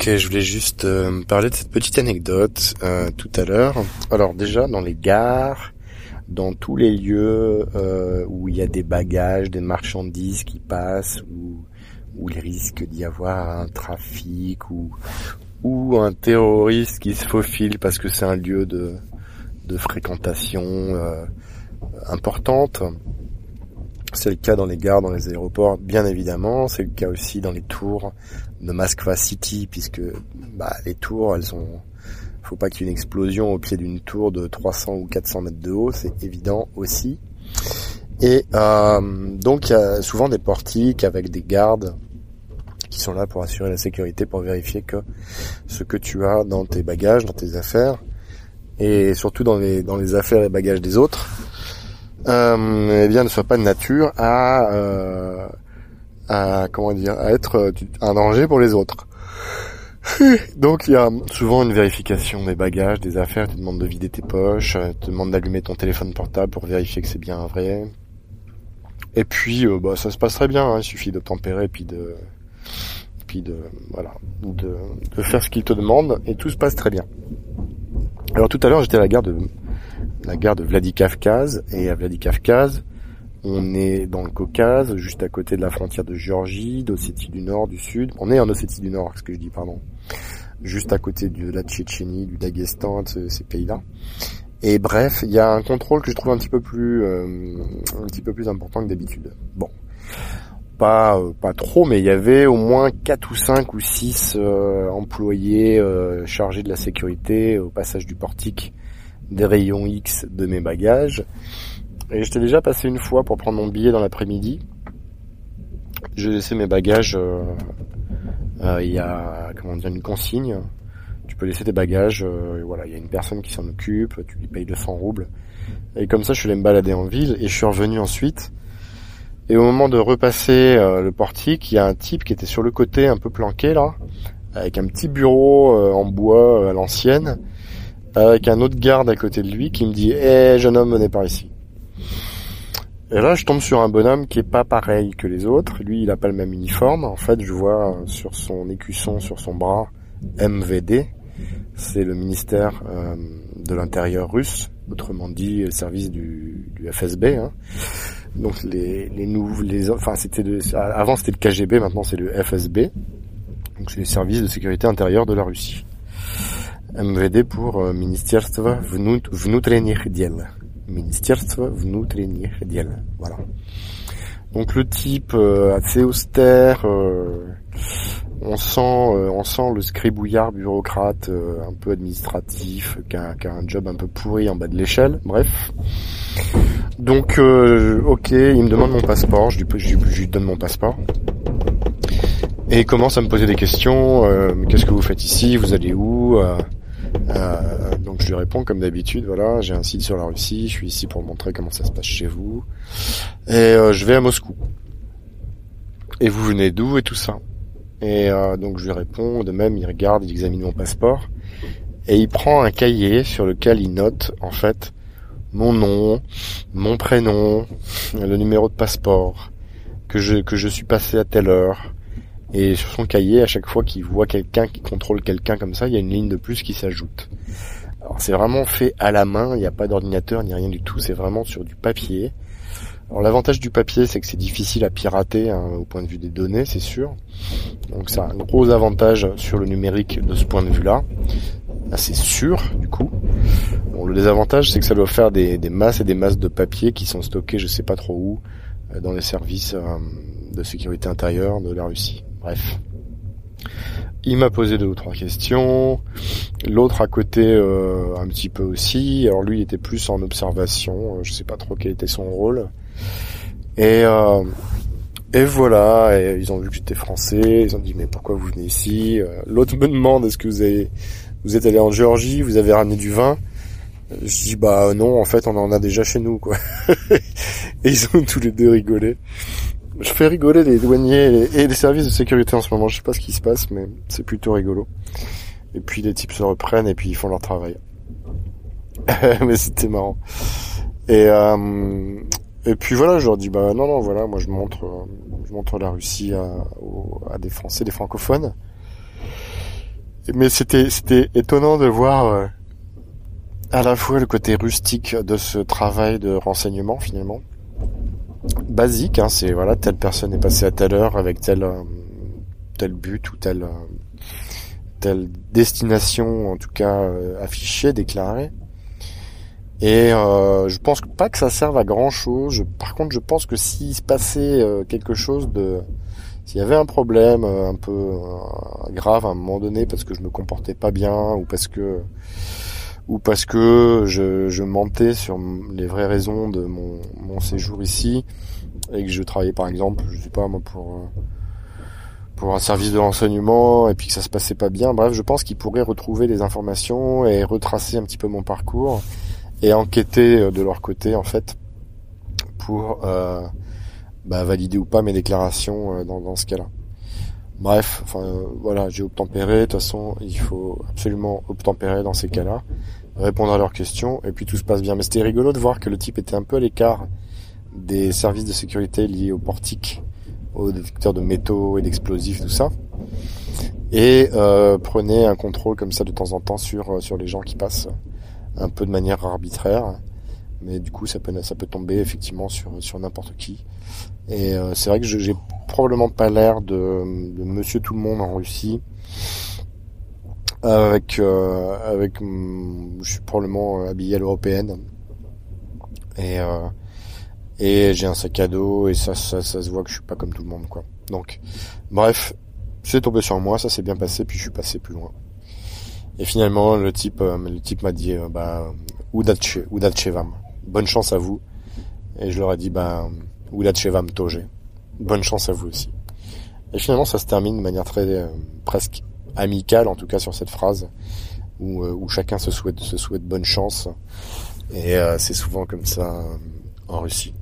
Ok, je voulais juste euh, parler de cette petite anecdote euh, tout à l'heure. Alors déjà, dans les gares, dans tous les lieux euh, où il y a des bagages, des marchandises qui passent, où, où il risque d'y avoir un trafic ou, ou un terroriste qui se faufile parce que c'est un lieu de, de fréquentation euh, importante. C'est le cas dans les gares, dans les aéroports, bien évidemment. C'est le cas aussi dans les tours de Moskva City, puisque bah, les tours, elles ont... Faut pas qu'il y ait une explosion au pied d'une tour de 300 ou 400 mètres de haut, c'est évident aussi. Et euh, donc il y a souvent des portiques avec des gardes qui sont là pour assurer la sécurité, pour vérifier que ce que tu as dans tes bagages, dans tes affaires, et surtout dans les dans les affaires et bagages des autres, euh, eh bien ne soit pas de nature à euh, à comment dire à être euh, un danger pour les autres. Donc il y a souvent une vérification des bagages, des affaires, te demande de vider tes poches, euh, te demande d'allumer ton téléphone portable pour vérifier que c'est bien vrai. Et puis euh, bah, ça se passe très bien, hein, il suffit de tempérer puis de puis de voilà de, de faire ce qu'il te demande et tout se passe très bien. Alors tout à l'heure j'étais à la gare de la gare de Vladikavkaz et à Vladikavkaz on est dans le Caucase, juste à côté de la frontière de Géorgie, d'Ossétie du Nord, du Sud. On est en Ossétie du Nord, ce que je dis, pardon. Juste à côté de la Tchétchénie, du Daghestan, de ces pays-là. Et bref, il y a un contrôle que je trouve un petit peu plus, euh, un petit peu plus important que d'habitude. Bon, pas euh, pas trop, mais il y avait au moins quatre ou cinq ou six euh, employés euh, chargés de la sécurité au passage du portique des rayons X de mes bagages. Et j'étais déjà passé une fois pour prendre mon billet dans l'après-midi. J'ai laissé mes bagages. Euh, euh, il y a comment dire une consigne. Tu peux laisser tes bagages. Euh, voilà, il y a une personne qui s'en occupe. Tu lui payes 200 roubles. Et comme ça, je suis allé me balader en ville et je suis revenu ensuite. Et au moment de repasser le portique, il y a un type qui était sur le côté, un peu planqué là, avec un petit bureau en bois à l'ancienne, avec un autre garde à côté de lui qui me dit "Eh jeune homme, venez par ici." Et là, je tombe sur un bonhomme qui est pas pareil que les autres. Lui, il a pas le même uniforme. En fait, je vois sur son écusson, sur son bras, MVD. C'est le ministère euh, de l'Intérieur russe, autrement dit, le service du, FSB. Hein. Donc les les enfin c'était avant c'était le KGB, maintenant c'est le FSB. Donc c'est les services de sécurité intérieure de la Russie. MVD pour euh, Ministerstvo внутренних дел. Ministerство внутренних дел. Voilà. Donc le type euh, assez austère, euh, on sent, euh, on sent le scribouillard bureaucrate euh, un peu administratif, qui a, qui a, un job un peu pourri en bas de l'échelle. Bref. Donc euh, ok, il me demande mon passeport, je lui, je, je lui donne mon passeport. Et il commence à me poser des questions. Qu'est-ce que vous faites ici Vous allez où euh, donc je lui réponds comme d'habitude, voilà, j'ai un site sur la Russie, je suis ici pour montrer comment ça se passe chez vous, et euh, je vais à Moscou. Et vous venez d'où et tout ça. Et euh, donc je lui réponds, de même il regarde, il examine mon passeport, et il prend un cahier sur lequel il note en fait mon nom, mon prénom, le numéro de passeport, que je que je suis passé à telle heure, et sur son cahier, à chaque fois qu'il voit quelqu'un qui contrôle quelqu'un comme ça, il y a une ligne de plus qui s'ajoute. Alors c'est vraiment fait à la main, il n'y a pas d'ordinateur ni rien du tout, c'est vraiment sur du papier. Alors l'avantage du papier, c'est que c'est difficile à pirater hein, au point de vue des données, c'est sûr. Donc c'est un gros avantage sur le numérique de ce point de vue-là. Là, c'est sûr, du coup. Bon, le désavantage, c'est que ça doit faire des, des, masses et des masses de papier qui sont stockés, je sais pas trop où, euh, dans les services euh, de sécurité intérieure de la Russie. Bref. Il m'a posé deux ou trois questions. L'autre à côté euh, un petit peu aussi. Alors lui il était plus en observation. Je sais pas trop quel était son rôle. Et euh, et voilà. Ils ont vu que j'étais français. Ils ont dit mais pourquoi vous venez ici? L'autre me demande est-ce que vous avez vous êtes allé en Géorgie? Vous avez ramené du vin? Je dis bah non en fait on en a déjà chez nous quoi. et ils ont tous les deux rigolé je fais rigoler les douaniers et les services de sécurité en ce moment. Je sais pas ce qui se passe, mais c'est plutôt rigolo. Et puis les types se reprennent et puis ils font leur travail. mais c'était marrant. Et euh, et puis voilà, je leur dis bah non non voilà, moi je montre je montre la Russie à, à des Français, des francophones. mais c'était c'était étonnant de voir euh, à la fois le côté rustique de ce travail de renseignement finalement basique hein, c'est voilà telle personne est passée à telle heure avec tel euh, tel but ou telle telle destination en tout cas affichée déclarée et euh, je pense pas que ça serve à grand chose. par contre, je pense que s'il se passait euh, quelque chose de, s'il y avait un problème euh, un peu euh, grave à un moment donné parce que je me comportais pas bien ou parce que ou parce que je, je mentais sur les vraies raisons de mon, mon, séjour ici et que je travaillais par exemple, je sais pas moi pour pour un service de renseignement et puis que ça se passait pas bien. Bref, je pense qu'il pourrait retrouver des informations et retracer un petit peu mon parcours et enquêter euh, de leur côté en fait pour euh, bah, valider ou pas mes déclarations euh, dans, dans ce cas-là. Bref, enfin voilà, j'ai obtempéré. De toute façon, il faut absolument obtempérer dans ces cas-là, répondre à leurs questions, et puis tout se passe bien. Mais c'était rigolo de voir que le type était un peu à l'écart des services de sécurité liés au portique, aux détecteurs de métaux et d'explosifs, tout ça, et euh, prenait un contrôle comme ça de temps en temps sur sur les gens qui passent un peu de manière arbitraire, mais du coup ça peut ça peut tomber effectivement sur sur n'importe qui. Et euh, c'est vrai que j'ai probablement pas l'air de, de, Monsieur Tout le Monde en Russie. Avec euh, avec je suis probablement habillé à l'européenne et euh, et j'ai un sac à dos et ça, ça ça se voit que je suis pas comme tout le monde quoi. Donc bref, c'est tombé sur moi, ça s'est bien passé puis je suis passé plus loin. Et finalement, le type, euh, le type m'a dit, euh, bah, Udachevam. Bonne chance à vous. Et je leur ai dit, bah, Udachevam Toge. Bonne chance à vous aussi. Et finalement, ça se termine de manière très, euh, presque amicale, en tout cas sur cette phrase, où, où chacun se souhaite, se souhaite bonne chance. Et c'est souvent comme ça en Russie.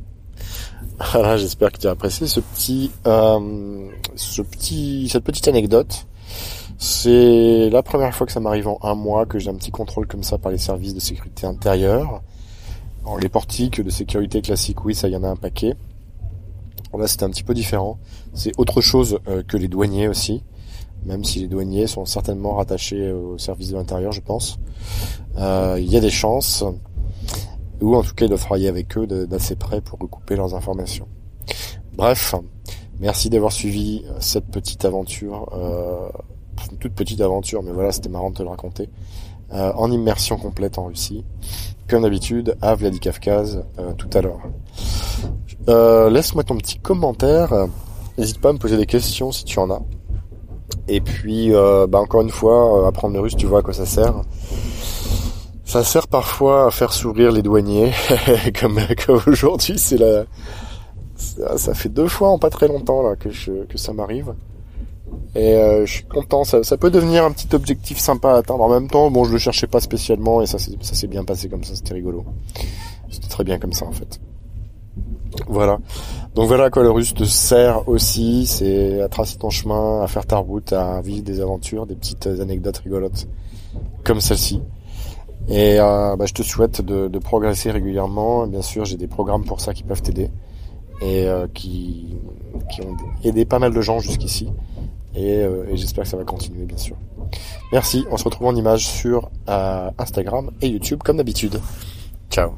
Voilà, j'espère que tu as apprécié ce petit, ce petit, cette petite anecdote c'est la première fois que ça m'arrive en un mois que j'ai un petit contrôle comme ça par les services de sécurité intérieure. Alors, les portiques de sécurité classiques, oui, ça y en a un paquet. Là, c'était un petit peu différent. C'est autre chose euh, que les douaniers aussi, même si les douaniers sont certainement rattachés au service de l'intérieur, je pense. Euh, il y a des chances, ou en tout cas, doivent travailler avec eux d'assez près pour recouper leurs informations. Bref, merci d'avoir suivi cette petite aventure. Euh, une toute petite aventure, mais voilà, c'était marrant de te le raconter. Euh, en immersion complète en Russie, comme d'habitude, à Vladikavkaz euh, tout à l'heure. Euh, laisse-moi ton petit commentaire. N'hésite pas à me poser des questions si tu en as. Et puis, bah encore une fois, apprendre le russe, tu vois à quoi ça sert. Ça sert parfois à faire sourire les douaniers, comme, comme aujourd'hui, c'est la, ça, fait deux fois en pas très longtemps là que je, que ça m'arrive. Et euh, je suis content, ça, ça, peut devenir un petit objectif sympa à atteindre. En même temps, bon, je le cherchais pas spécialement et ça, ça s'est bien passé comme ça, c'était rigolo. C'était très bien comme ça en fait. Voilà. Donc voilà quoi le russe te sert aussi, c'est à tracer ton chemin, à faire ta route, à vivre des aventures, des petites anecdotes rigolotes comme celle-ci. Et euh, bah, je te souhaite de, progresser régulièrement. Bien sûr, j'ai des programmes pour ça qui peuvent t'aider et euh, qui, ont aidé pas mal de gens jusqu'ici. Euh, et, j'espère que ça va continuer, bien sûr. Merci, on se retrouve en image sur Instagram et YouTube comme d'habitude. Ciao